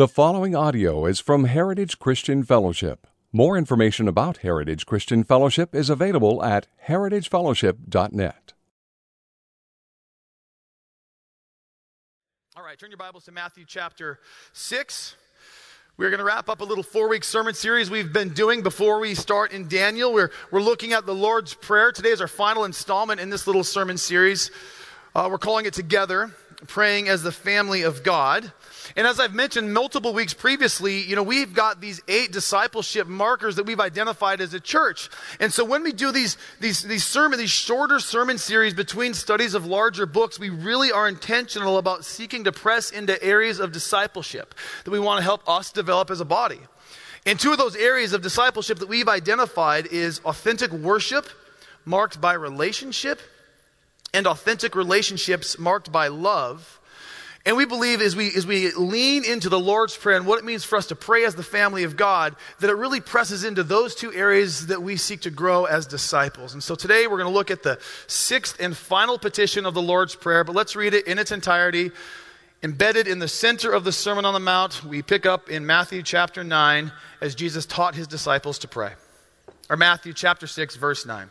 The following audio is from Heritage Christian Fellowship. More information about Heritage Christian Fellowship is available at heritagefellowship.net. All right, turn your Bibles to Matthew chapter 6. We're going to wrap up a little four week sermon series we've been doing before we start in Daniel. We're, we're looking at the Lord's Prayer. Today is our final installment in this little sermon series. Uh, we're calling it Together, Praying as the Family of God. And as I've mentioned multiple weeks previously, you know, we've got these eight discipleship markers that we've identified as a church. And so when we do these, these, these sermon, these shorter sermon series between studies of larger books, we really are intentional about seeking to press into areas of discipleship that we want to help us develop as a body. And two of those areas of discipleship that we've identified is authentic worship marked by relationship and authentic relationships marked by love. And we believe as we, as we lean into the Lord's Prayer and what it means for us to pray as the family of God, that it really presses into those two areas that we seek to grow as disciples. And so today we're going to look at the sixth and final petition of the Lord's Prayer, but let's read it in its entirety. Embedded in the center of the Sermon on the Mount, we pick up in Matthew chapter 9 as Jesus taught his disciples to pray. Or Matthew chapter 6, verse 9.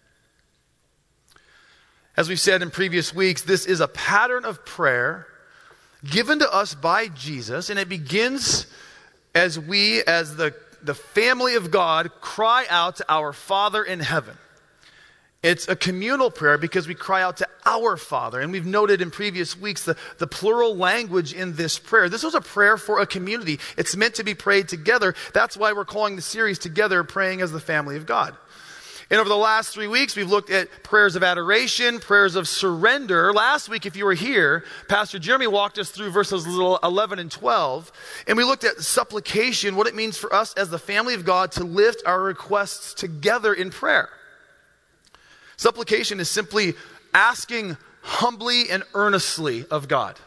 As we've said in previous weeks, this is a pattern of prayer given to us by Jesus, and it begins as we, as the, the family of God, cry out to our Father in heaven. It's a communal prayer because we cry out to our Father. And we've noted in previous weeks the, the plural language in this prayer. This was a prayer for a community. It's meant to be prayed together. That's why we're calling the series Together Praying as the Family of God. And over the last three weeks, we've looked at prayers of adoration, prayers of surrender. Last week, if you were here, Pastor Jeremy walked us through verses 11 and 12. And we looked at supplication, what it means for us as the family of God to lift our requests together in prayer. Supplication is simply asking humbly and earnestly of God.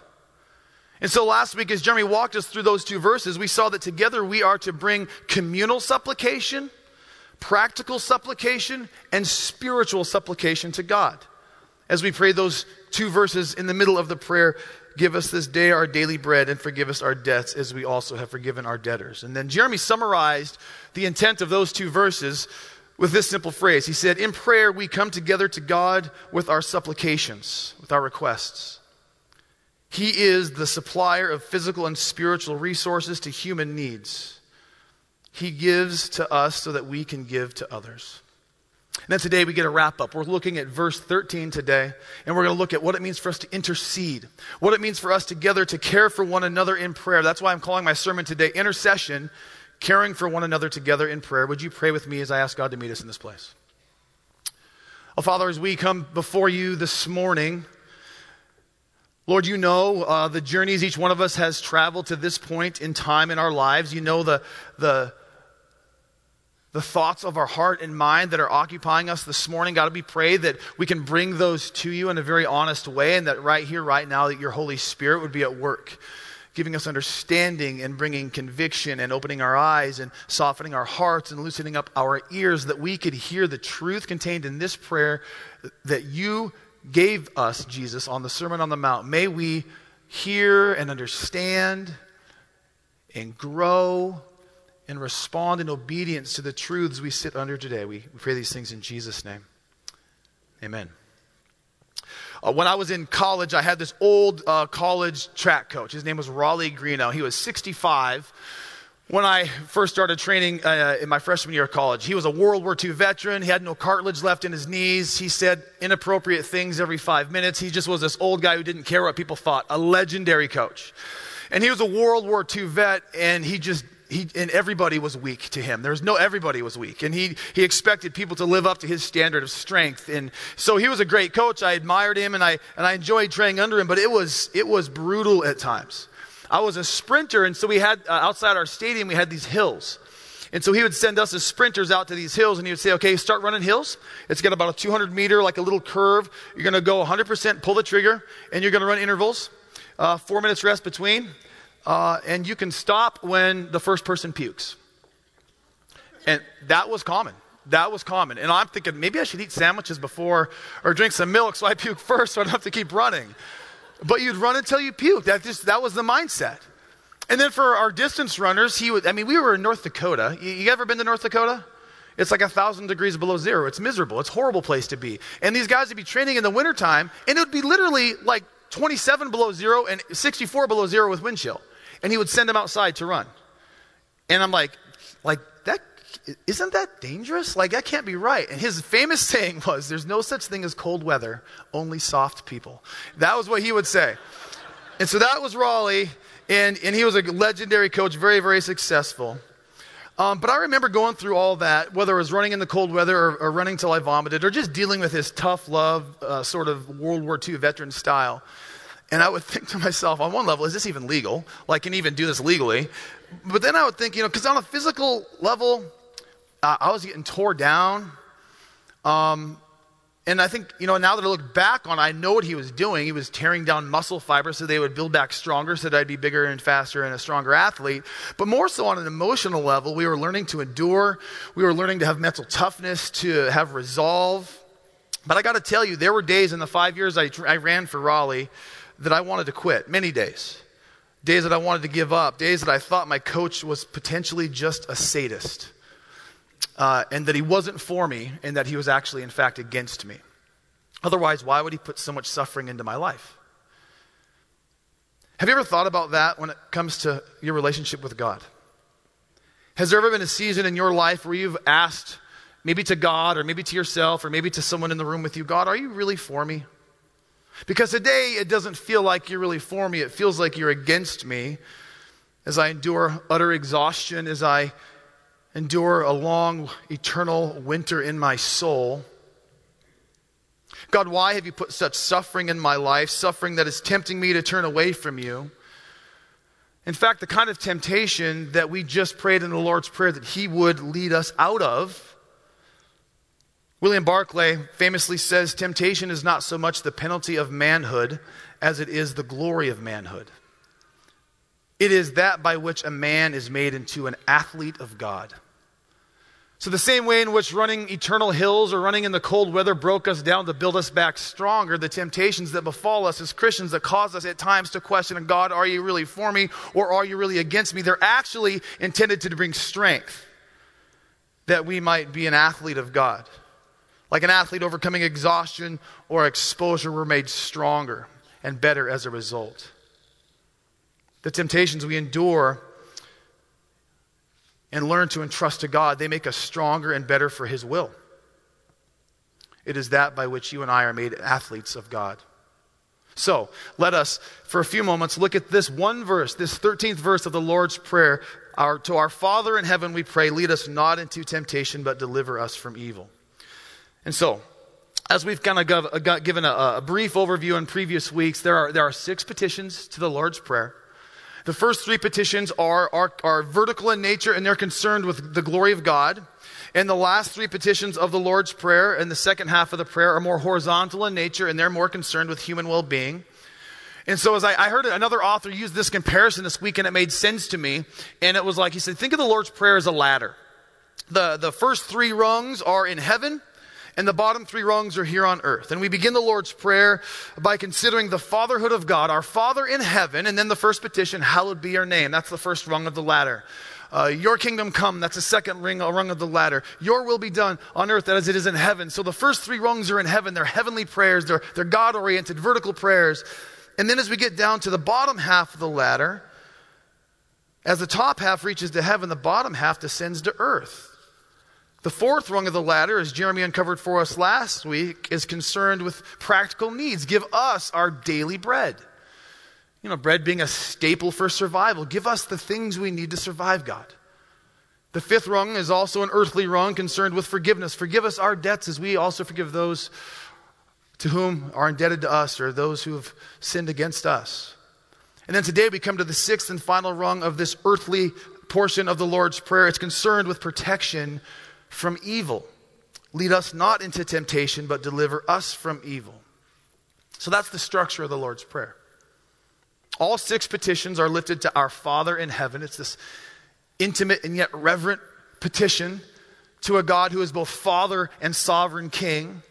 And so last week, as Jeremy walked us through those two verses, we saw that together we are to bring communal supplication practical supplication and spiritual supplication to God. As we pray those two verses in the middle of the prayer, give us this day our daily bread and forgive us our debts as we also have forgiven our debtors. And then Jeremy summarized the intent of those two verses with this simple phrase. He said, In prayer, we come together to God with our supplications, with our requests. He is the supplier of physical and spiritual resources to human needs. He gives to us so that we can give to others. And then today we get a wrap up. We're looking at verse 13 today, and we're going to look at what it means for us to intercede, what it means for us together to care for one another in prayer. That's why I'm calling my sermon today Intercession, Caring for One Another Together in Prayer. Would you pray with me as I ask God to meet us in this place? Oh, Father, as we come before you this morning, Lord, you know uh, the journeys each one of us has traveled to this point in time in our lives. You know the, the, the thoughts of our heart and mind that are occupying us this morning. God, we pray that we can bring those to you in a very honest way and that right here, right now, that your Holy Spirit would be at work, giving us understanding and bringing conviction and opening our eyes and softening our hearts and loosening up our ears that we could hear the truth contained in this prayer that you gave us, Jesus, on the Sermon on the Mount. May we hear and understand and grow and respond in obedience to the truths we sit under today. We, we pray these things in Jesus' name. Amen. Uh, when I was in college, I had this old uh, college track coach. His name was Raleigh Greeno. He was 65 when I first started training uh, in my freshman year of college. He was a World War II veteran. He had no cartilage left in his knees. He said inappropriate things every five minutes. He just was this old guy who didn't care what people thought. A legendary coach. And he was a World War II vet, and he just he, and everybody was weak to him. There was no, everybody was weak. And he, he expected people to live up to his standard of strength. And so he was a great coach. I admired him and I, and I enjoyed training under him, but it was, it was brutal at times. I was a sprinter, and so we had uh, outside our stadium, we had these hills. And so he would send us as sprinters out to these hills, and he would say, okay, start running hills. It's got about a 200 meter, like a little curve. You're going to go 100%, pull the trigger, and you're going to run intervals, uh, four minutes rest between. Uh, and you can stop when the first person pukes. And that was common. That was common. And I'm thinking, maybe I should eat sandwiches before or drink some milk so I puke first so I don't have to keep running. But you'd run until you puke. That, just, that was the mindset. And then for our distance runners, he would, I mean, we were in North Dakota. You, you ever been to North Dakota? It's like a thousand degrees below zero. It's miserable. It's a horrible place to be. And these guys would be training in the wintertime, and it would be literally like 27 below zero and 64 below zero with wind chill. And he would send them outside to run. And I'm like, like, that, isn't that dangerous? Like, that can't be right. And his famous saying was, there's no such thing as cold weather, only soft people. That was what he would say. And so that was Raleigh. And, and he was a legendary coach, very, very successful. Um, but I remember going through all that, whether it was running in the cold weather or, or running till I vomited, or just dealing with his tough love, uh, sort of World War II veteran style. And I would think to myself, on one level, is this even legal? Like, can even do this legally? But then I would think, you know, because on a physical level, uh, I was getting tore down. Um, and I think, you know, now that I look back on, it, I know what he was doing. He was tearing down muscle fibers so they would build back stronger, so that I'd be bigger and faster and a stronger athlete. But more so on an emotional level, we were learning to endure. We were learning to have mental toughness, to have resolve. But I got to tell you, there were days in the five years I, I ran for Raleigh that I wanted to quit, many days. Days that I wanted to give up, days that I thought my coach was potentially just a sadist uh, and that he wasn't for me, and that he was actually, in fact, against me. Otherwise, why would he put so much suffering into my life? Have you ever thought about that when it comes to your relationship with God? Has there ever been a season in your life where you've asked, maybe to God, or maybe to yourself, or maybe to someone in the room with you, God, are you really for me? Because today it doesn't feel like you're really for me, it feels like you're against me as I endure utter exhaustion, as I endure a long, eternal winter in my soul. God, why have you put such suffering in my life, suffering that is tempting me to turn away from you? In fact, the kind of temptation that we just prayed in the Lord's Prayer that He would lead us out of. William Barclay famously says temptation is not so much the penalty of manhood as it is the glory of manhood. It is that by which a man is made into an athlete of God. So, the same way in which running eternal hills or running in the cold weather broke us down to build us back stronger, the temptations that befall us as Christians that cause us at times to question God, are you really for me or are you really against me? They're actually intended to bring strength that we might be an athlete of God. Like an athlete overcoming exhaustion or exposure, we're made stronger and better as a result. The temptations we endure and learn to entrust to God, they make us stronger and better for His will. It is that by which you and I are made athletes of God. So, let us, for a few moments, look at this one verse, this 13th verse of the Lord's Prayer. Our, to our Father in heaven we pray, lead us not into temptation, but deliver us from evil. And so, as we've kind of uh, given a, a brief overview in previous weeks, there are, there are six petitions to the Lord's Prayer. The first three petitions are, are, are vertical in nature and they're concerned with the glory of God. And the last three petitions of the Lord's Prayer and the second half of the prayer are more horizontal in nature and they're more concerned with human well being. And so, as I, I, heard another author use this comparison this week, and it made sense to me. And it was like he said, Think of the Lord's Prayer as a ladder. The, the first three rungs are in heaven, and the bottom three rungs are here on earth. And we begin the Lord's Prayer by considering the fatherhood of God, our Father in heaven, and then the first petition, hallowed be your name. That's the first rung of the ladder. Uh, your kingdom come, that's the second ring, rung of the ladder. Your will be done on earth as it is in heaven. So the first three rungs are in heaven. They're heavenly prayers, they're, they're God oriented, vertical prayers. And then as we get down to the bottom half of the ladder, as the top half reaches to heaven, the bottom half descends to earth. The fourth rung of the ladder, as Jeremy uncovered for us last week, is concerned with practical needs. Give us our daily bread. You know, bread being a staple for survival. Give us the things we need to survive, God. The fifth rung is also an earthly rung concerned with forgiveness. Forgive us our debts as we also forgive those to whom are indebted to us or those who have sinned against us. And then today we come to the sixth and final rung of this earthly portion of the Lord's Prayer. It's concerned with protection from evil. Lead us not into temptation, but deliver us from evil. So that's the structure of the Lord's Prayer. All six petitions are lifted to our Father in heaven. It's this intimate and yet reverent petition to a God who is both Father and sovereign King.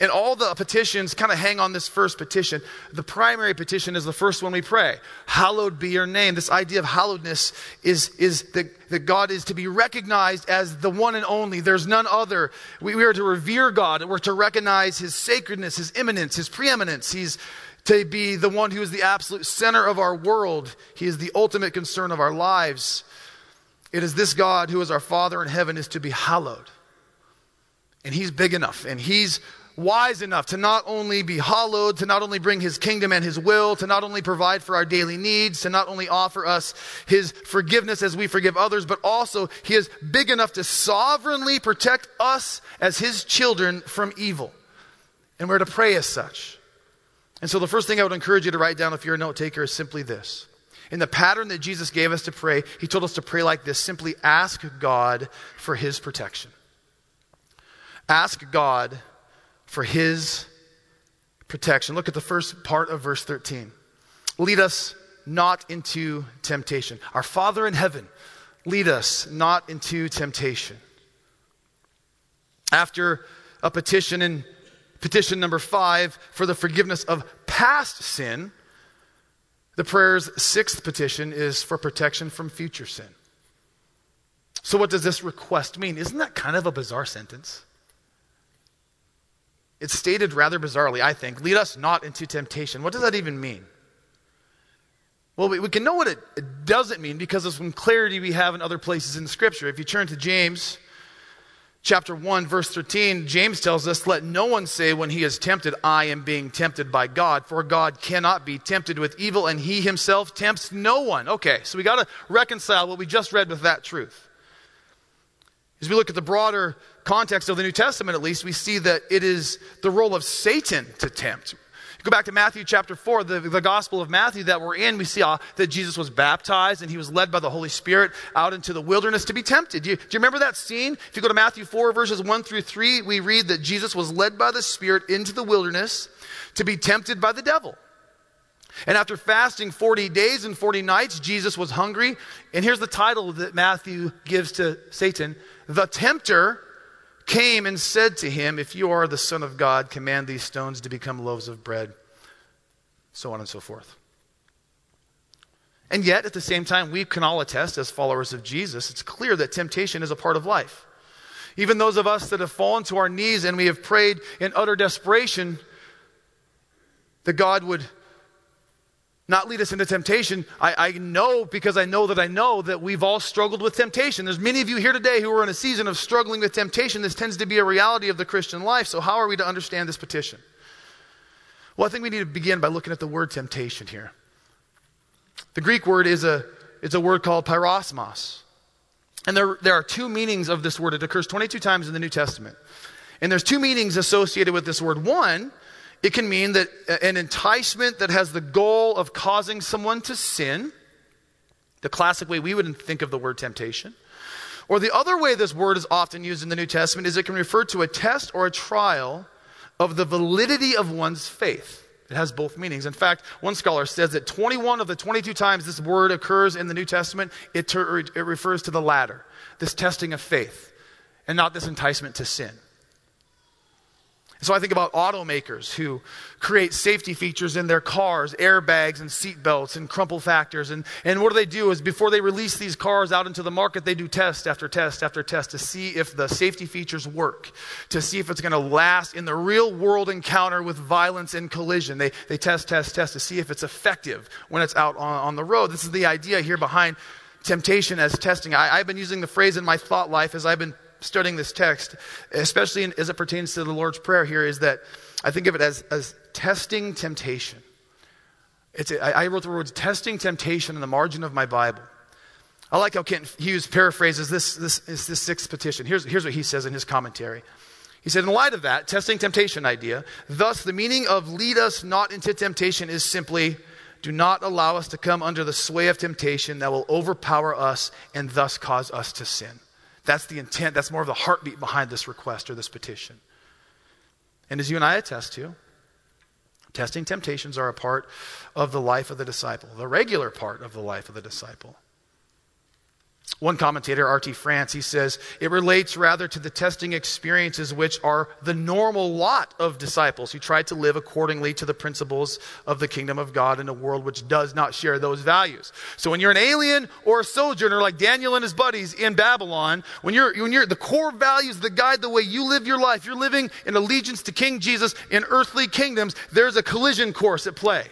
And all the petitions kind of hang on this first petition. The primary petition is the first one we pray Hallowed be your name. This idea of hallowedness is, is that, that God is to be recognized as the one and only. There's none other. We, we are to revere God. We're to recognize his sacredness, his immanence, his preeminence. He's to be the one who is the absolute center of our world. He is the ultimate concern of our lives. It is this God who is our Father in heaven is to be hallowed. And he's big enough and he's wise enough to not only be hallowed, to not only bring his kingdom and his will, to not only provide for our daily needs, to not only offer us his forgiveness as we forgive others, but also he is big enough to sovereignly protect us as his children from evil. And we're to pray as such. And so the first thing I would encourage you to write down if you're a note taker is simply this. In the pattern that Jesus gave us to pray, he told us to pray like this simply ask God for his protection. Ask God for his protection. Look at the first part of verse 13. Lead us not into temptation. Our Father in heaven, lead us not into temptation. After a petition in petition number five for the forgiveness of past sin, the prayer's sixth petition is for protection from future sin. So, what does this request mean? Isn't that kind of a bizarre sentence? It's stated rather bizarrely, I think. Lead us not into temptation. What does that even mean? Well, we, we can know what it, it doesn't mean because of some clarity we have in other places in Scripture. If you turn to James chapter 1, verse 13, James tells us, Let no one say when he is tempted, I am being tempted by God, for God cannot be tempted with evil, and he himself tempts no one. Okay, so we got to reconcile what we just read with that truth. As we look at the broader context of the New Testament, at least, we see that it is the role of Satan to tempt. Go back to Matthew chapter 4, the, the Gospel of Matthew that we're in. We see uh, that Jesus was baptized and he was led by the Holy Spirit out into the wilderness to be tempted. Do you, do you remember that scene? If you go to Matthew 4, verses 1 through 3, we read that Jesus was led by the Spirit into the wilderness to be tempted by the devil. And after fasting 40 days and 40 nights, Jesus was hungry. And here's the title that Matthew gives to Satan The Tempter came and said to him, If you are the Son of God, command these stones to become loaves of bread. So on and so forth. And yet, at the same time, we can all attest as followers of Jesus, it's clear that temptation is a part of life. Even those of us that have fallen to our knees and we have prayed in utter desperation that God would not lead us into temptation. I, I, know because I know that I know that we've all struggled with temptation. There's many of you here today who are in a season of struggling with temptation. This tends to be a reality of the Christian life. So, how are we to understand this petition? Well, I think we need to begin by looking at the word temptation here. The Greek word is a, it's a word called peirasmos. And there, there are two meanings of this word. It occurs 22 times in the New Testament. And there's two meanings associated with this word. One it can mean that an enticement that has the goal of causing someone to sin, the classic way we would think of the word temptation. Or the other way this word is often used in the New Testament is it can refer to a test or a trial of the validity of one's faith. It has both meanings. In fact, one scholar says that 21 of the 22 times this word occurs in the New Testament, it, ter- it refers to the latter, this testing of faith, and not this enticement to sin. So I think about automakers who create safety features in their cars, airbags and seat belts and crumple factors. And, and what do they do is before they release these cars out into the market, they do test after test after test to see if the safety features work, to see if it's going to last in the real world encounter with violence and collision. They, they test, test, test to see if it's effective when it's out on, on the road. This is the idea here behind temptation as testing. I, I've been using the phrase in my thought life as I've been studying this text, especially in, as it pertains to the Lord's Prayer here, is that I think of it as, as testing temptation. It's a, I wrote the words testing temptation in the margin of my Bible. I like how Kent Hughes paraphrases this, this, this, sixth petition. Here's, here's what he says in his commentary. He said, in light of that, testing temptation idea, thus the meaning of lead us not into temptation is simply do not allow us to come under the sway of temptation that will overpower us and thus cause us to sin. That's the intent, that's more of the heartbeat behind this request or this petition. And as you and I attest to, testing temptations are a part of the life of the disciple, the regular part of the life of the disciple. One commentator, R.T. France, he says, it relates rather to the testing experiences which are the normal lot of disciples who try to live accordingly to the principles of the kingdom of God in a world which does not share those values. So when you're an alien or a sojourner like Daniel and his buddies in Babylon, when you're, when you're the core values that guide the way you live your life, you're living in allegiance to King Jesus in earthly kingdoms, there's a collision course at play.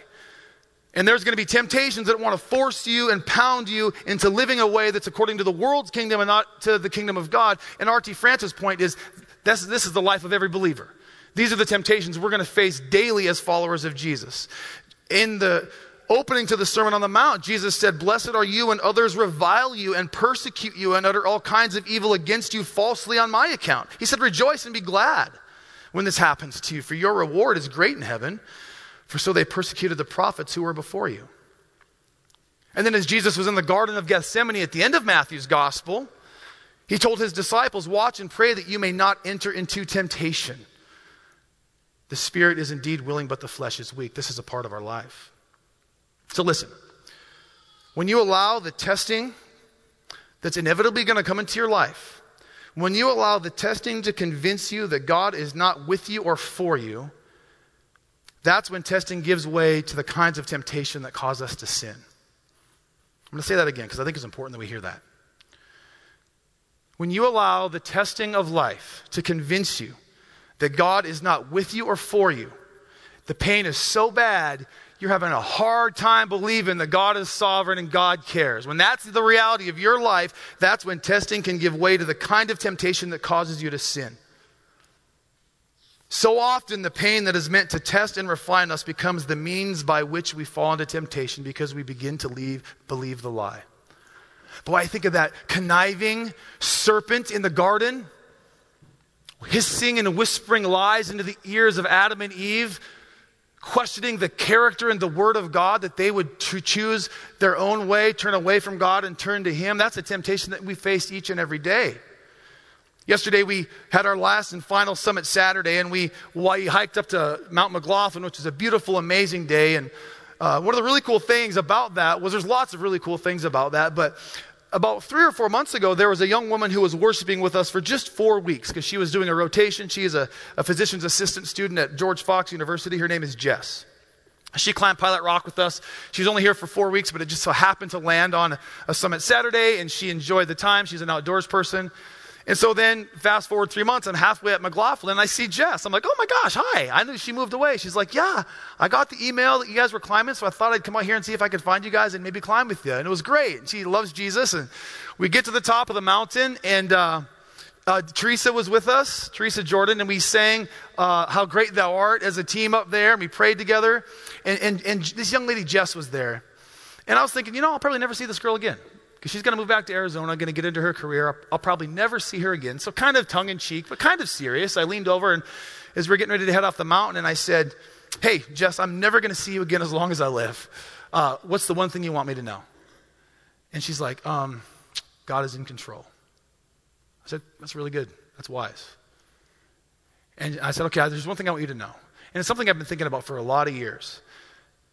And there's going to be temptations that want to force you and pound you into living a way that's according to the world's kingdom and not to the kingdom of God. And R.T. France's point is this, this is the life of every believer. These are the temptations we're going to face daily as followers of Jesus. In the opening to the Sermon on the Mount, Jesus said, Blessed are you when others revile you and persecute you and utter all kinds of evil against you falsely on my account. He said, Rejoice and be glad when this happens to you, for your reward is great in heaven for so they persecuted the prophets who were before you. And then, as Jesus was in the Garden of Gethsemane at the end of Matthew's gospel, he told his disciples, Watch and pray that you may not enter into temptation. The spirit is indeed willing, but the flesh is weak. This is a part of our life. So, listen when you allow the testing that's inevitably going to come into your life, when you allow the testing to convince you that God is not with you or for you, that's when testing gives way to the kinds of temptation that cause us to sin. I'm going to say that again because I think it's important that we hear that. When you allow the testing of life to convince you that God is not with you or for you, the pain is so bad, you're having a hard time believing that God is sovereign and God cares. When that's the reality of your life, that's when testing can give way to the kind of temptation that causes you to sin. So often, the pain that is meant to test and refine us becomes the means by which we fall into temptation because we begin to leave, believe the lie. Boy, I think of that conniving serpent in the garden, hissing and whispering lies into the ears of Adam and Eve, questioning the character and the word of God that they would choose their own way, turn away from God and turn to Him. That's a temptation that we face each and every day. Yesterday, we had our last and final summit Saturday, and we, we hiked up to Mount McLaughlin, which was a beautiful, amazing day. And uh, one of the really cool things about that was there's lots of really cool things about that, but about three or four months ago, there was a young woman who was worshiping with us for just four weeks because she was doing a rotation. She is a, a physician's assistant student at George Fox University. Her name is Jess. She climbed Pilot Rock with us. She's only here for four weeks, but it just so happened to land on a summit Saturday, and she enjoyed the time. She's an outdoors person. And so then, fast forward three months, I'm halfway at McLaughlin, and I see Jess. I'm like, oh my gosh, hi. I knew she moved away. She's like, yeah, I got the email that you guys were climbing, so I thought I'd come out here and see if I could find you guys and maybe climb with you. And it was great. And she loves Jesus. And we get to the top of the mountain, and uh, uh, Teresa was with us, Teresa Jordan, and we sang uh, How Great Thou Art as a team up there, and we prayed together. And, and, and this young lady, Jess, was there. And I was thinking, you know, I'll probably never see this girl again because she's going to move back to Arizona, going to get into her career. I'll, I'll, probably never see her again. So, kind of tongue in cheek, but kind of serious. I leaned over and as we're getting ready to head off the mountain, and I said, Hey, Jess, I'm never going to see you again as long as I live. Uh, what's the one thing you want me to know? And she's like, um, God is in control. I said, That's really good. That's wise. And I said, Okay, there's one thing I want you to know. And it's something I've been thinking about for a lot of years.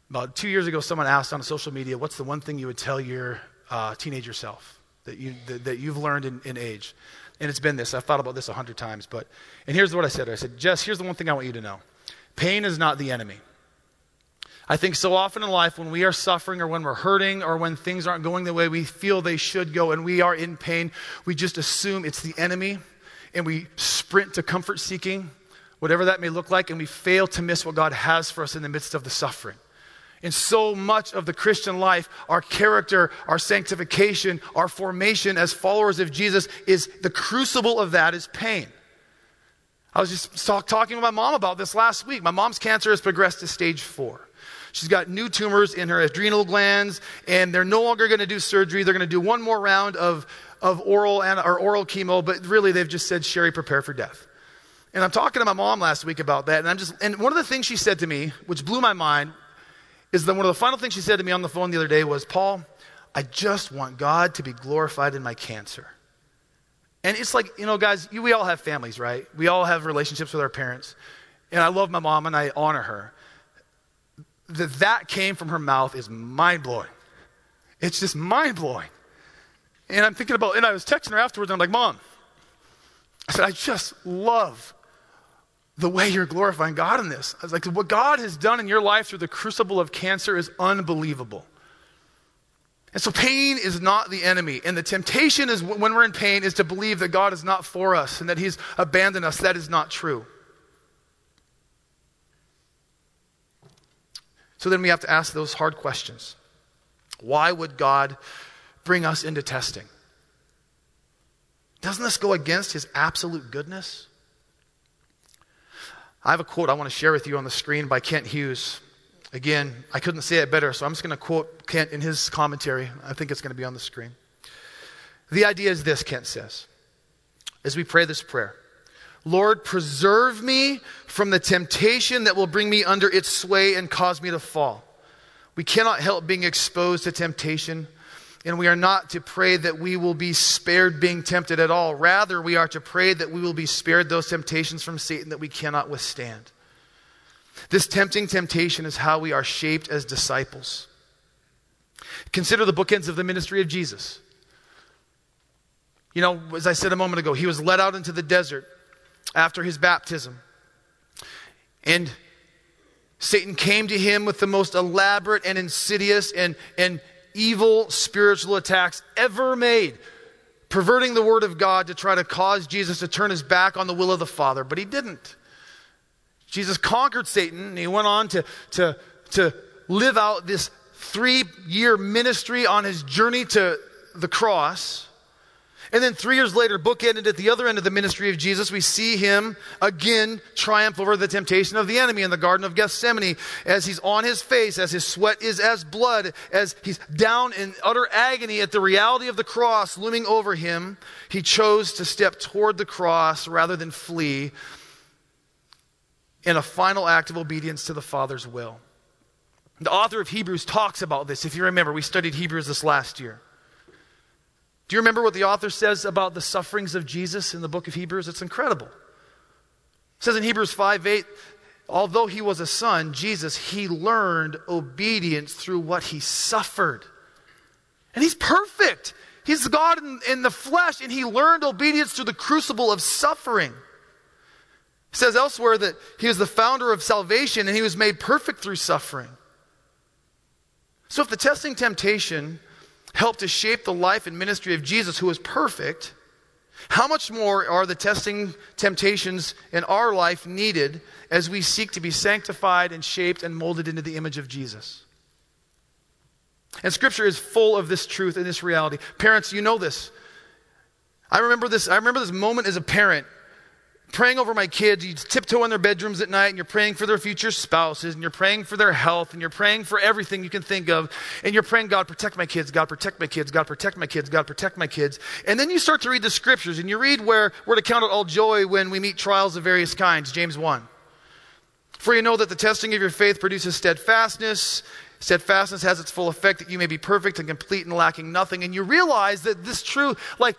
About two years ago, someone asked on social media, What's the one thing you would tell your uh, teenage yourself that, you, that, that you've learned in, in age. And it's been this. I've thought about this a hundred times. But, and here's what I said I said, Jess, here's the one thing I want you to know pain is not the enemy. I think so often in life when we are suffering or when we're hurting or when things aren't going the way we feel they should go and we are in pain, we just assume it's the enemy and we sprint to comfort seeking, whatever that may look like, and we fail to miss what God has for us in the midst of the suffering. In so much of the Christian life, our character, our sanctification, our formation as followers of Jesus is the crucible of that is pain. I was just talk, talking with my mom about this last week. My mom's cancer has progressed to stage four. She's got new tumors in her adrenal glands, and they're no longer going to do surgery. They're going to do one more round of, of oral and, or oral chemo, but really they've just said, Sherry, prepare for death. And I'm talking to my mom last week about that, and I'm just and one of the things she said to me, which blew my mind, is that one of the final things she said to me on the phone the other day was, Paul, I just want God to be glorified in my cancer. And it's like, you know, guys, you, we all have families, right? We all have relationships with our parents. And I love my mom and I honor her. That that came from her mouth is mind blowing. It's just mind blowing. And I'm thinking about, and I was texting her afterwards, and I'm like, Mom, I said, I just love the way you're glorifying God in this. I was like, what God has done in your life through the crucible of cancer is unbelievable. And so pain is not the enemy. And the temptation is when we're in pain is to believe that God is not for us and that he's abandoned us. That is not true. So then we have to ask those hard questions. Why would God bring us into testing? Doesn't this go against his absolute goodness? I have a quote I want to share with you on the screen by Kent Hughes. Again, I couldn't say it better, so I'm just going to quote Kent in his commentary. I think it's going to be on the screen. The idea is this, Kent says, as we pray this prayer Lord, preserve me from the temptation that will bring me under its sway and cause me to fall. We cannot help being exposed to temptation, and we are not to pray that we will be spared being tempted at all. Rather, we are to pray that we will be spared those temptations from Satan that we cannot withstand. This tempting temptation is how we are shaped as disciples. Consider the bookends of the ministry of Jesus. You know, as I said a moment ago, he was led out into the desert after his baptism. And Satan came to him with the most elaborate and insidious and, and evil spiritual attacks ever made, perverting the word of God to try to cause Jesus to turn his back on the will of the Father. But he didn't. Jesus conquered Satan and he went on to, to, to live out this three year ministry on his journey to the cross. And then three years later, bookended at the other end of the ministry of Jesus, we see him again triumph over the temptation of the enemy in the Garden of Gethsemane as he's on his face, as his sweat is as blood, as he's down in utter agony at the reality of the cross looming over him. He chose to step toward the cross rather than flee in a final act of obedience to the Father's will. The author of Hebrews talks about this. If you remember, we studied Hebrews this last year. Do you remember what the author says about the sufferings of Jesus in the book of Hebrews? It's incredible. It says in Hebrews 5 8, although he was a son, Jesus, he learned obedience through what he suffered. And he's perfect. He's God in, in the flesh, and he learned obedience through the crucible of suffering. It says elsewhere that he is the founder of salvation and he was made perfect through suffering. So, if the testing temptation helped to shape the life and ministry of Jesus, who was perfect, how much more are the testing temptations in our life needed as we seek to be sanctified and shaped and molded into the image of Jesus? And Scripture is full of this truth and this reality. Parents, you know this. I remember this. I remember this moment as a parent praying over my kids. You tiptoe in their bedrooms at night and you're praying for their future spouses and you're praying for their health and you're praying for everything you can think of. And you're praying, God, protect my kids, God, protect my kids, God, protect my kids, God, protect my kids. And then you start to read the scriptures and you read where we're to count it all joy when we meet trials of various kinds, James 1. For you know that the testing of your faith produces steadfastness. Steadfastness has its full effect that you may be perfect and complete and lacking nothing. And you realize that this true, like,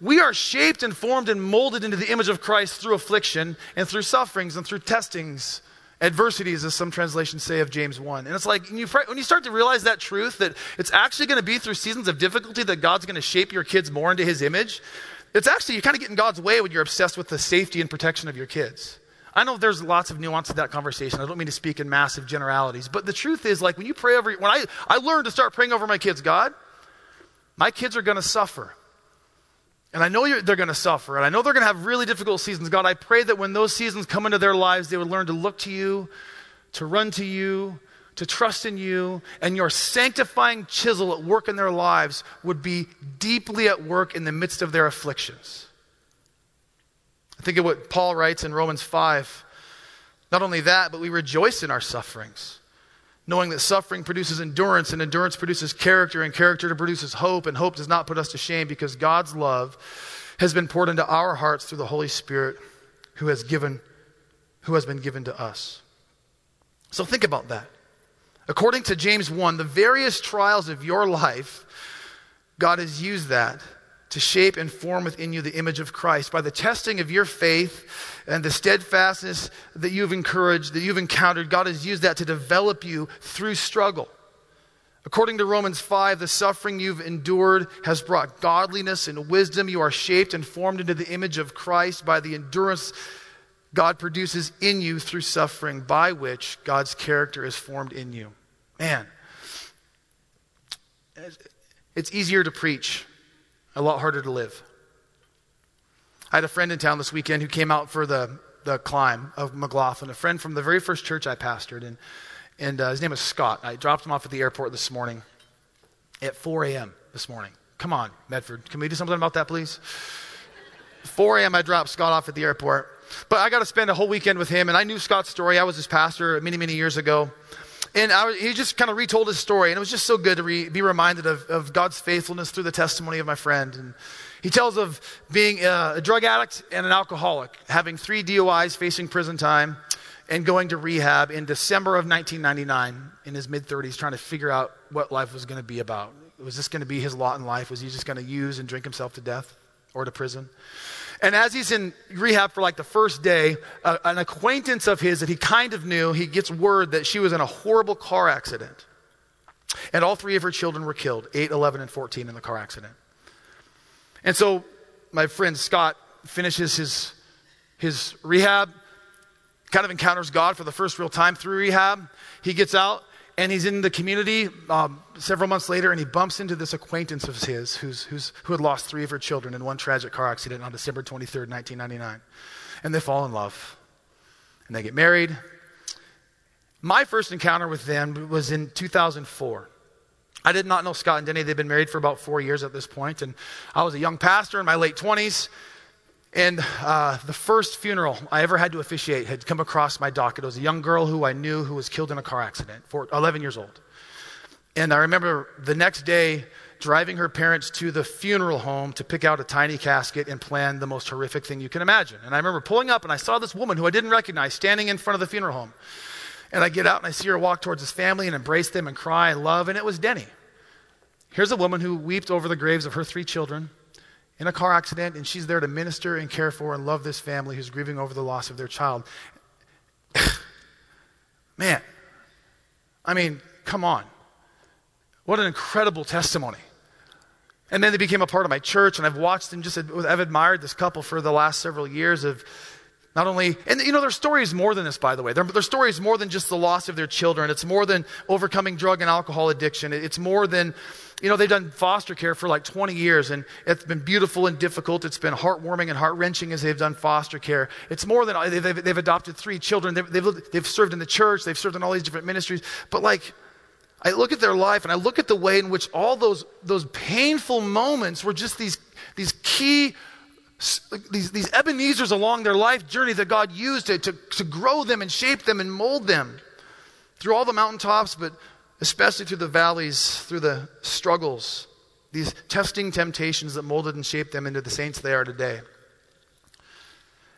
we are shaped and formed and molded into the image of Christ through affliction and through sufferings and through testings, adversities, as some translations say of James 1. And it's like when you, when you start to realize that truth, that it's actually going to be through seasons of difficulty that God's going to shape your kids more into his image, it's actually, you kind of get in God's way when you're obsessed with the safety and protection of your kids. I know there's lots of nuance to that conversation. I don't mean to speak in massive generalities, but the truth is, like, when you pray over, when I, I learned to start praying over my kids, God, my kids are going to suffer. And I know they're going to suffer, and I know they're going to have really difficult seasons. God, I pray that when those seasons come into their lives, they would learn to look to you, to run to you, to trust in you, and your sanctifying chisel at work in their lives would be deeply at work in the midst of their afflictions. I think of what Paul writes in Romans 5. Not only that, but we rejoice in our sufferings knowing that suffering produces endurance, and endurance produces character, and character produces hope, and hope does not put us to shame because God's love has been poured into our hearts through the Holy Spirit who has given who has been given to us. So think about that. According to James 1, the various trials of your life, God has used that to shape and form within you the image of Christ by the testing of your faith and the steadfastness that you've encouraged, that you've encountered. God has used that to develop you through struggle. According to Romans 5, the suffering you've endured has brought godliness and wisdom. You are shaped and formed into the image of Christ by the endurance God produces in you through suffering, by which God's character is formed in you. Man, it's easier to preach, a lot harder to live. I had a friend in town this weekend who came out for the, the climb of McLaughlin, a friend from the very first church I pastored. And, and uh, his name is Scott. I dropped him off at the airport this morning at 4 a.m. this morning. Come on, Medford. Can we do something about that, please? 4 a.m., I dropped Scott off at the airport. But I got to spend a whole weekend with him, and I knew Scott's story. I was his pastor many, many years ago. And I, he just kind of retold his story, and it was just so good to re, be reminded of, of, God's faithfulness through the testimony of my friend. And he tells of being a, a drug addict and an alcoholic, having three DUIs, facing prison time, and going to rehab in December of 1999 in his mid 30s, trying to figure out what life was going to be about. Was this going to be his lot in life? Was he just going to use and drink himself to death or to prison? And as he's in rehab for like the first day, uh, an acquaintance of his that he kind of knew, he gets word that she was in a horrible car accident. And all three of her children were killed 8, 11, and 14 in the car accident. And so my friend Scott finishes his, his rehab, kind of encounters God for the first real time through rehab. He gets out and he's in the community um, several months later, and he bumps into this acquaintance of his who's, who's, who had lost three of her children in one tragic car accident on December 23rd, 1999. And they fall in love, and they get married. My first encounter with them was in 2004. I did not know Scott and Denny. They'd been married for about four years at this point, and I was a young pastor in my late 20s. And uh, the first funeral I ever had to officiate had come across my docket. It was a young girl who I knew who was killed in a car accident, for 11 years old. And I remember the next day driving her parents to the funeral home to pick out a tiny casket and plan the most horrific thing you can imagine. And I remember pulling up and I saw this woman who I didn't recognize standing in front of the funeral home. And I get out and I see her walk towards his family and embrace them and cry and love, and it was Denny. Here's a woman who wept over the graves of her three children in a car accident, and she's there to minister and care for and love this family who's grieving over the loss of their child. Man, I mean, come on. What an incredible testimony. And then they became a part of my church, and I've watched and just I've admired this couple for the last several years of not only, and you know, their story is more than this, by the way. Their, their story is more than just the loss of their children. It's more than overcoming drug and alcohol addiction. It's more than, you know, they've done foster care for like 20 years, and it's been beautiful and difficult. It's been heartwarming and heart wrenching as they've done foster care. It's more than, they've, they've adopted three children. They've, they've, they've served in the church, they've served in all these different ministries. But like, I look at their life and I look at the way in which all those, those painful moments were just these, these key these, these Ebenezer's along their life journey that God used to, to, to grow them and shape them and mold them through all the mountaintops, but especially through the valleys, through the struggles, these testing temptations that molded and shaped them into the saints they are today.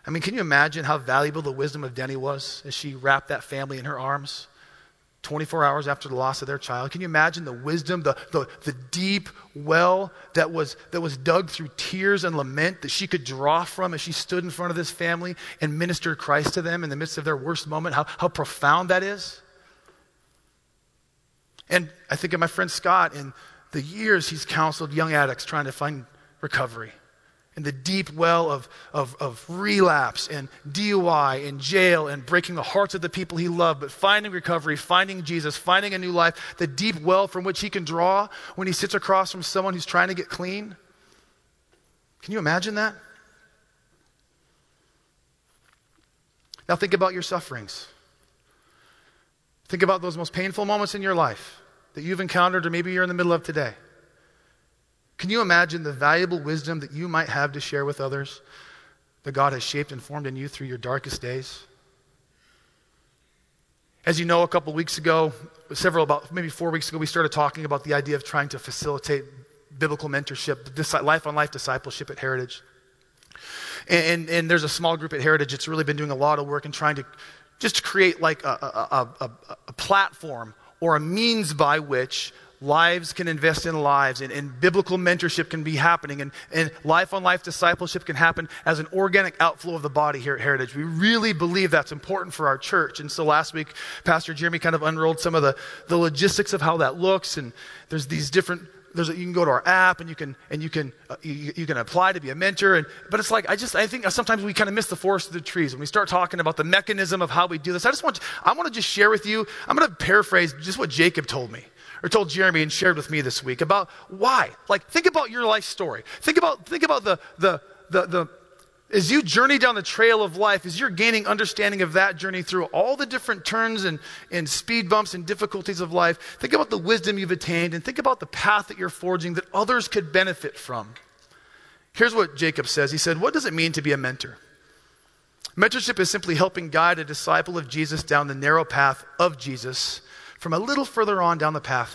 I mean, can you imagine how valuable the wisdom of Denny was as she wrapped that family in her arms? 24 hours after the loss of their child. Can you imagine the wisdom, the, the, the, deep well that was, that was dug through tears and lament that she could draw from as she stood in front of this family and ministered Christ to them in the midst of their worst moment? How, how profound that is? And I think of my friend Scott in the years he's counseled young addicts trying to find recovery in the deep well of, of, of relapse and DUI and jail and breaking the hearts of the people he loved, but finding recovery, finding Jesus, finding a new life, the deep well from which he can draw when he sits across from someone who's trying to get clean. Can you imagine that? Now think about your sufferings. Think about those most painful moments in your life that you've encountered or maybe you're in the middle of today. Can you imagine the valuable wisdom that you might have to share with others that God has shaped and formed in you through your darkest days? As you know, a couple weeks ago, several about maybe four weeks ago, we started talking about the idea of trying to facilitate biblical mentorship, life on life discipleship at Heritage. And, and, and, there's a small group at Heritage that's really been doing a lot of work in trying to just create like a, a, a, a platform or a means by which lives can invest in lives and, and, biblical mentorship can be happening and, and life on life discipleship can happen as an organic outflow of the body here at Heritage. We really believe that's important for our church. And so last week, Pastor Jeremy kind of unrolled some of the, the logistics of how that looks. And there's these different there's you can go to our app and you can and you can uh, you, you, can apply to be a mentor and but it's like i just i think sometimes we kind of miss the forest of the trees when we start talking about the mechanism of how we do this i just want to, i want to just share with you i'm going to paraphrase just what jacob told me or told Jeremy and shared with me this week about why. Like, think about your life story. Think about, think about the, the, the, the, as you journey down the trail of life, as you're gaining understanding of that journey through all the different turns and, and speed bumps and difficulties of life, think about the wisdom you've attained and think about the path that you're forging that others could benefit from. Here's what Jacob says He said, What does it mean to be a mentor? Mentorship is simply helping guide a disciple of Jesus down the narrow path of Jesus from a little further on down the path.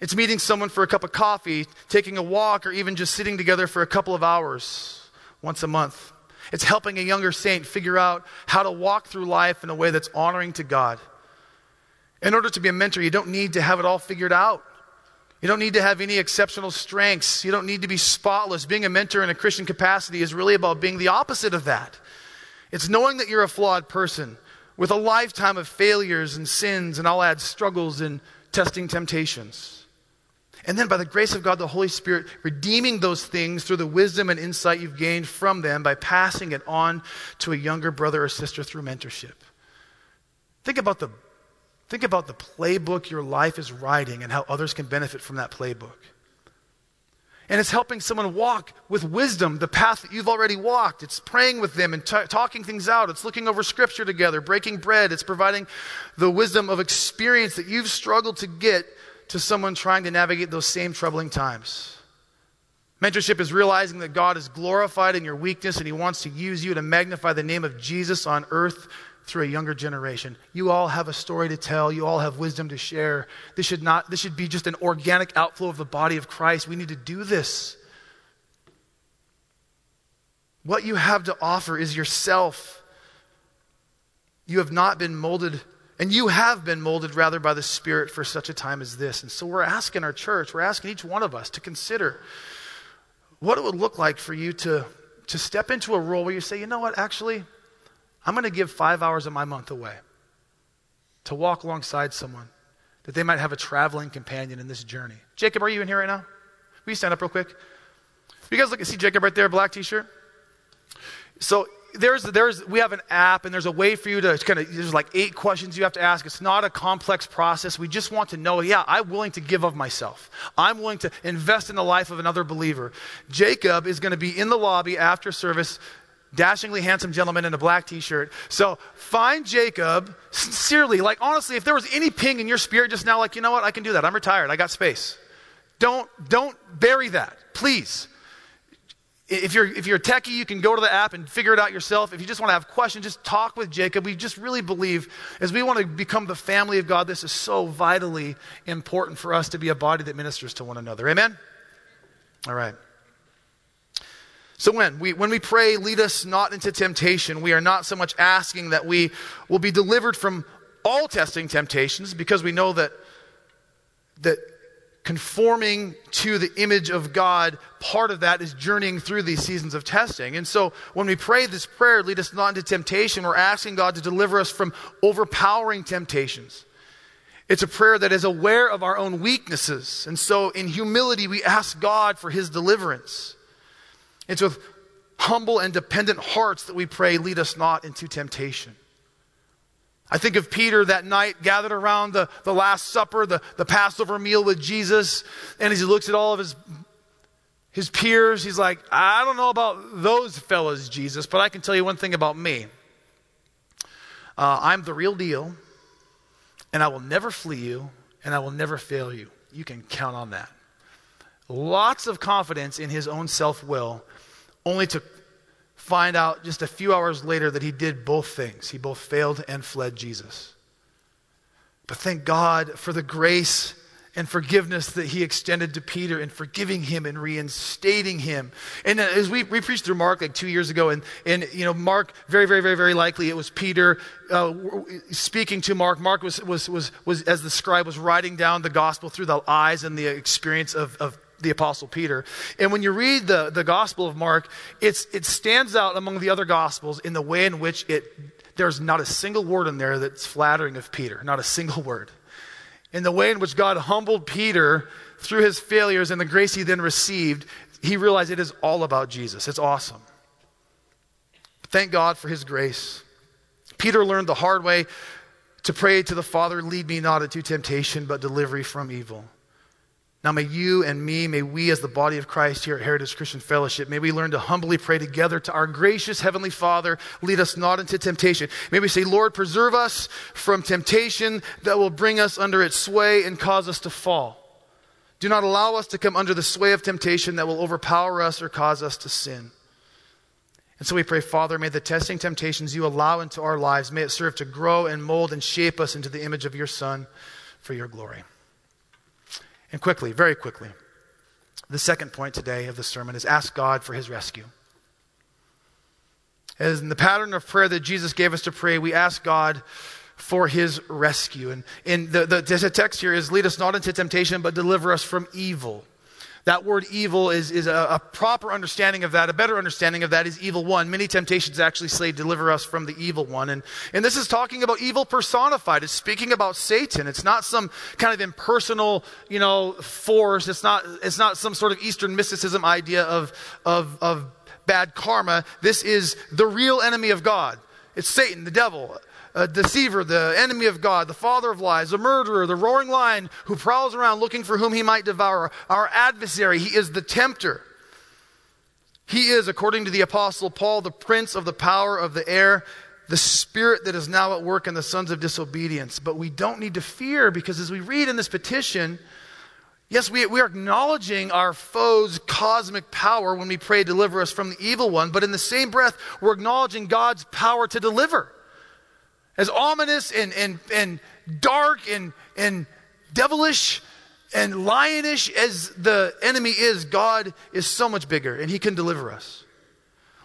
It's meeting someone for a cup of coffee, taking a walk, or even just sitting together for a couple of hours once a month. It's helping a younger saint figure out how to walk through life in a way that's honoring to God. In order to be a mentor, you don't need to have it all figured out. You don't need to have any exceptional strengths. You don't need to be spotless. Being a mentor in a Christian capacity is really about being the opposite of that. It's knowing that you're a flawed person with a lifetime of failures and sins, and I'll add struggles and testing temptations. And then, by the grace of God, the Holy Spirit redeeming those things through the wisdom and insight you've gained from them by passing it on to a younger brother or sister through mentorship. Think about the, think about the playbook your life is writing and how others can benefit from that playbook. And it's helping someone walk with wisdom the path that you've already walked. It's praying with them and t- talking things out. It's looking over scripture together, breaking bread. It's providing the wisdom of experience that you've struggled to get to someone trying to navigate those same troubling times. Mentorship is realizing that God is glorified in your weakness and He wants to use you to magnify the name of Jesus on earth through a younger generation. You all have a story to tell. You all have wisdom to share. This should not this should be just an organic outflow of the body of Christ. We need to do this. What you have to offer is yourself. You have not been molded and you have been molded rather by the Spirit for such a time as this. And so we're asking our church, we're asking each one of us to consider what it would look like for you to, to step into a role where you say, you know what, actually, I'm going to give five hours of my month away to walk alongside someone that they might have a traveling companion in this journey. Jacob, are you in here right now? Will you stand up real quick? You guys look see Jacob right there, black t shirt? So there's, there's, we have an app and there's a way for you to kind of, there's like eight questions you have to ask. It's not a complex process. We just want to know, yeah, I'm willing to give of myself. I'm willing to invest in the life of another believer. Jacob is going to be in the lobby after service dashingly handsome gentleman in a black t-shirt. So find Jacob sincerely. Like honestly, if there was any ping in your spirit just now, like, you know what, I can do that. I'm retired. I got space. Don't don't bury that. Please. If you're if you're a techie, you can go to the app and figure it out yourself. If you just want to have questions, just talk with Jacob. We just really believe as we want to become the family of God, this is so vitally important for us to be a body that ministers to one another. Amen? All right. So when we, when we pray, lead us not into temptation, we are not so much asking that we will be delivered from all testing temptations because we know that, that conforming to the image of God, part of that is journeying through these seasons of testing. And so when we pray this prayer, lead us not into temptation, we're asking God to deliver us from overpowering temptations. It's a prayer that is aware of our own weaknesses. And so in humility, we ask God for his deliverance. It's with humble and dependent hearts that we pray, lead us not into temptation. I think of Peter that night gathered around the, the Last Supper, the, the Passover meal with Jesus, and as he looks at all of his, his peers, he's like, I don't know about those fellas, Jesus, but I can tell you one thing about me. Uh, I'm the real deal, and I will never flee you, and I will never fail you. You can count on that. Lots of confidence in his own self will only to find out just a few hours later that he did both things. He both failed and fled Jesus. But thank God for the grace and forgiveness that he extended to Peter and forgiving him and reinstating him. And uh, as we, we preached through Mark like two years ago, and, and you know, Mark, very, very, very, very likely it was Peter uh, speaking to Mark. Mark was, was, was, was, as the scribe, was writing down the gospel through the eyes and the experience of, of the apostle peter and when you read the, the gospel of mark it's, it stands out among the other gospels in the way in which it there's not a single word in there that's flattering of peter not a single word in the way in which God humbled Peter through his failures and the grace he then received, he realized it is all about Jesus. It's awesome. Thank God for his grace. Peter learned the hard way to pray to the Father, lead me not into temptation, but deliver me from evil. Now, may you and me, may we as the body of Christ here at Heritage Christian Fellowship, may we learn to humbly pray together to our gracious Heavenly Father, lead us not into temptation. May we say, Lord, preserve us from temptation that will bring us under its sway and cause us to fall. Do not allow us to come under the sway of temptation that will overpower us or cause us to sin. And so we pray, Father, may the testing temptations you allow into our lives, may it serve to grow and mold and shape us into the image of your Son for your glory. And quickly, very quickly, the second point today of the sermon is ask God for his rescue. As in the pattern of prayer that Jesus gave us to pray, we ask God for his rescue. And in the, the, the text here is lead us not into temptation, but deliver us from evil. That word evil is, is a, a, proper understanding of that. A better understanding of that is evil one. Many temptations actually say, deliver us from the evil one. And, and this is talking about evil personified. It's speaking about Satan. It's not some kind of impersonal, you know, force. It's not, it's not some sort of Eastern mysticism idea of, of, of bad karma. This is the real enemy of God. It's Satan, the devil a deceiver, the enemy of God, the father of lies, the murderer, the roaring lion who prowls around looking for whom he might devour. Our adversary, he is the tempter. He is, according to the apostle Paul, the prince of the power of the air, the spirit that is now at work in the sons of disobedience. But we don't need to fear because as we read in this petition, Yes, we, we are acknowledging our foe's cosmic power when we pray, deliver us from the evil one, but in the same breath, we're acknowledging God's power to deliver as ominous and, and, and dark and, and devilish and lionish as the enemy is, God is so much bigger and he can deliver us.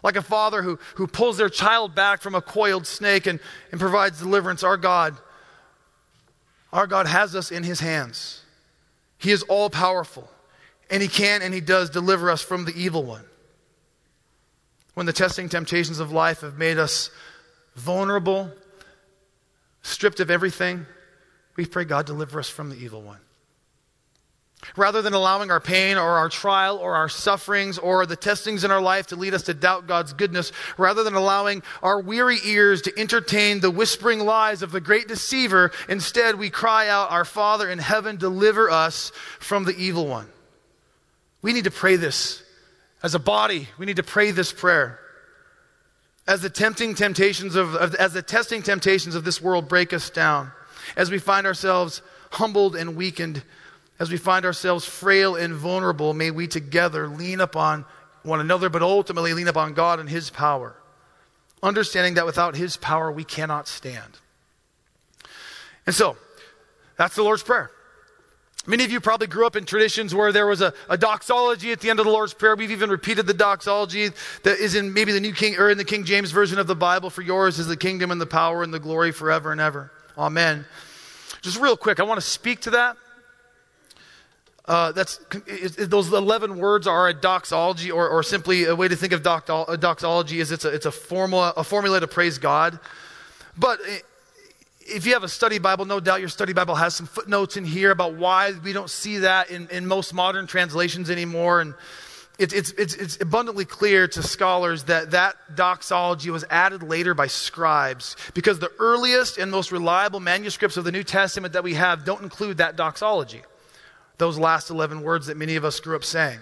Like a father who, who pulls their child back from a coiled snake and, and provides deliverance, our God, our God has us in his hands. He is all powerful and he can and he does deliver us from the evil one. When the testing temptations of life have made us vulnerable stripped of everything, we pray, God, deliver us from the evil one. Rather than allowing our pain or our trial or our sufferings or the testings in our life to lead us to doubt God's goodness, rather than allowing our weary ears to entertain the whispering lies of the great deceiver, instead we cry out, Our Father in heaven, deliver us from the evil one. We need to pray this as a body. We need to pray this prayer as the tempting temptations of, of, as the testing temptations of this world break us down, as we find ourselves humbled and weakened, as we find ourselves frail and vulnerable, may we together lean upon one another, but ultimately lean upon God and His power, understanding that without His power we cannot stand. And so, that's the Lord's Prayer. Many of you probably grew up in traditions where there was a, a, doxology at the end of the Lord's Prayer. We've even repeated the doxology that is in maybe the New King or in the King James version of the Bible. For yours is the kingdom and the power and the glory forever and ever. Amen. Just real quick, I want to speak to that. Uh, that's those eleven words are a doxology, or, or simply a way to think of doxology is it's a, it's a formula a formula to praise God. But if you have a study Bible, no doubt your study Bible has some footnotes in here about why we don't see that in, in most modern translations anymore. And it, it's, it's, it's abundantly clear to scholars that that doxology was added later by scribes because the earliest and most reliable manuscripts of the New Testament that we have don't include that doxology, those last 11 words that many of us grew up saying.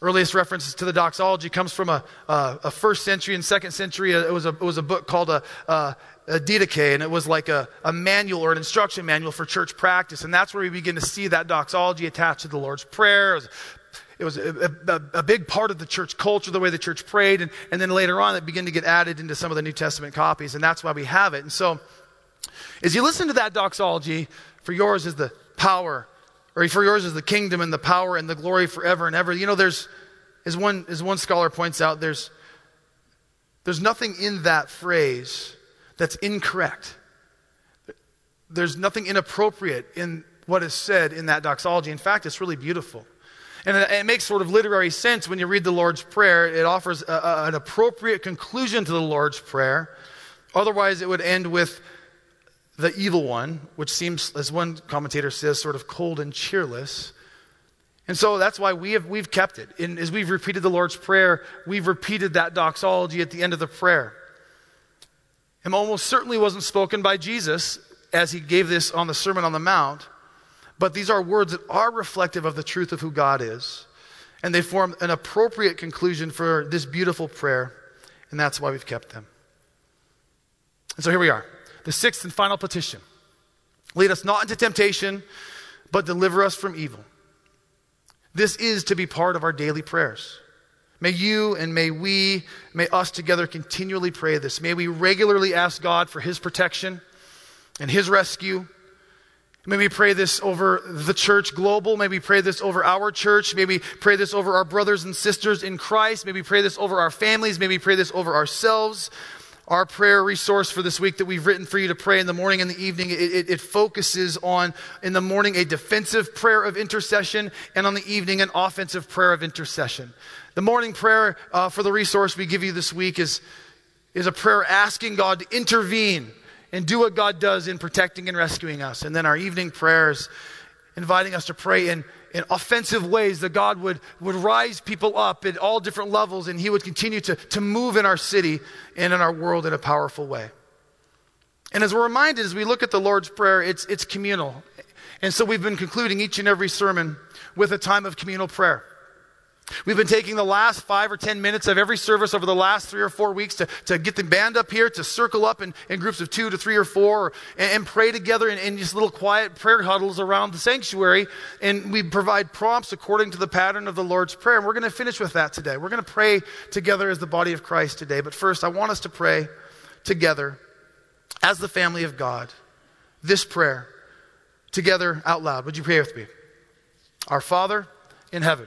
Earliest references to the doxology comes from a, a, a first century and second century. It was a, it was a book called a, a, a Didache, and it was like a, a manual or an instruction manual for church practice. And that's where we begin to see that doxology attached to the Lord's Prayer. It was, a, a, a, big part of the church culture, the way the church prayed. And, and then later on, it began to get added into some of the New Testament copies. And that's why we have it. And so, as you listen to that doxology, For yours is the power, or for yours is the kingdom and the power and the glory forever and ever. You know, there's, as one, as one scholar points out, there's, there's nothing in that phrase that's incorrect. There's nothing inappropriate in what is said in that doxology. In fact, it's really beautiful. And it, makes sort of literary sense when you read the Lord's Prayer. It offers a, a, an appropriate conclusion to the Lord's Prayer. Otherwise, it would end with the evil one, which seems, as one commentator says, sort of cold and cheerless. And so that's why we have, we've kept it. And as we've repeated the Lord's Prayer, we've repeated that doxology at the end of the prayer. And almost certainly wasn't spoken by Jesus as he gave this on the Sermon on the Mount. But these are words that are reflective of the truth of who God is. And they form an appropriate conclusion for this beautiful prayer. And that's why we've kept them. And so here we are. The sixth and final petition Lead us not into temptation, but deliver us from evil. This is to be part of our daily prayers. May you and may we, may us together continually pray this. May we regularly ask God for His protection and His rescue May we pray this over the church global. May we pray this over our church. May we pray this over our brothers and sisters in Christ. May we pray this over our families. May we pray this over ourselves. Our prayer resource for this week that we've written for you to pray in the morning and the evening, it, it, it focuses on, in the morning, a defensive prayer of intercession, and on the evening, an offensive prayer of intercession. The morning prayer uh, for the resource we give you this week is, is a prayer asking God to intervene and do what God does in protecting and rescuing us. And then our evening prayers, inviting us to pray in, in offensive ways that God would, would rise people up at all different levels and He would continue to, to move in our city and in our world in a powerful way. And as we're reminded, as we look at the Lord's Prayer, it's, it's communal. And so we've been concluding each and every sermon with a time of communal prayer. We've been taking the last five or ten minutes of every service over the last three or four weeks to, to get the band up here, to circle up in, in groups of two to three or four, and, and pray together in, in just little quiet prayer huddles around the sanctuary. And we provide prompts according to the pattern of the Lord's Prayer. And we're going to finish with that today. We're going to pray together as the body of Christ today. But first, I want us to pray together as the family of God this prayer together out loud. Would you pray with me? Our Father in heaven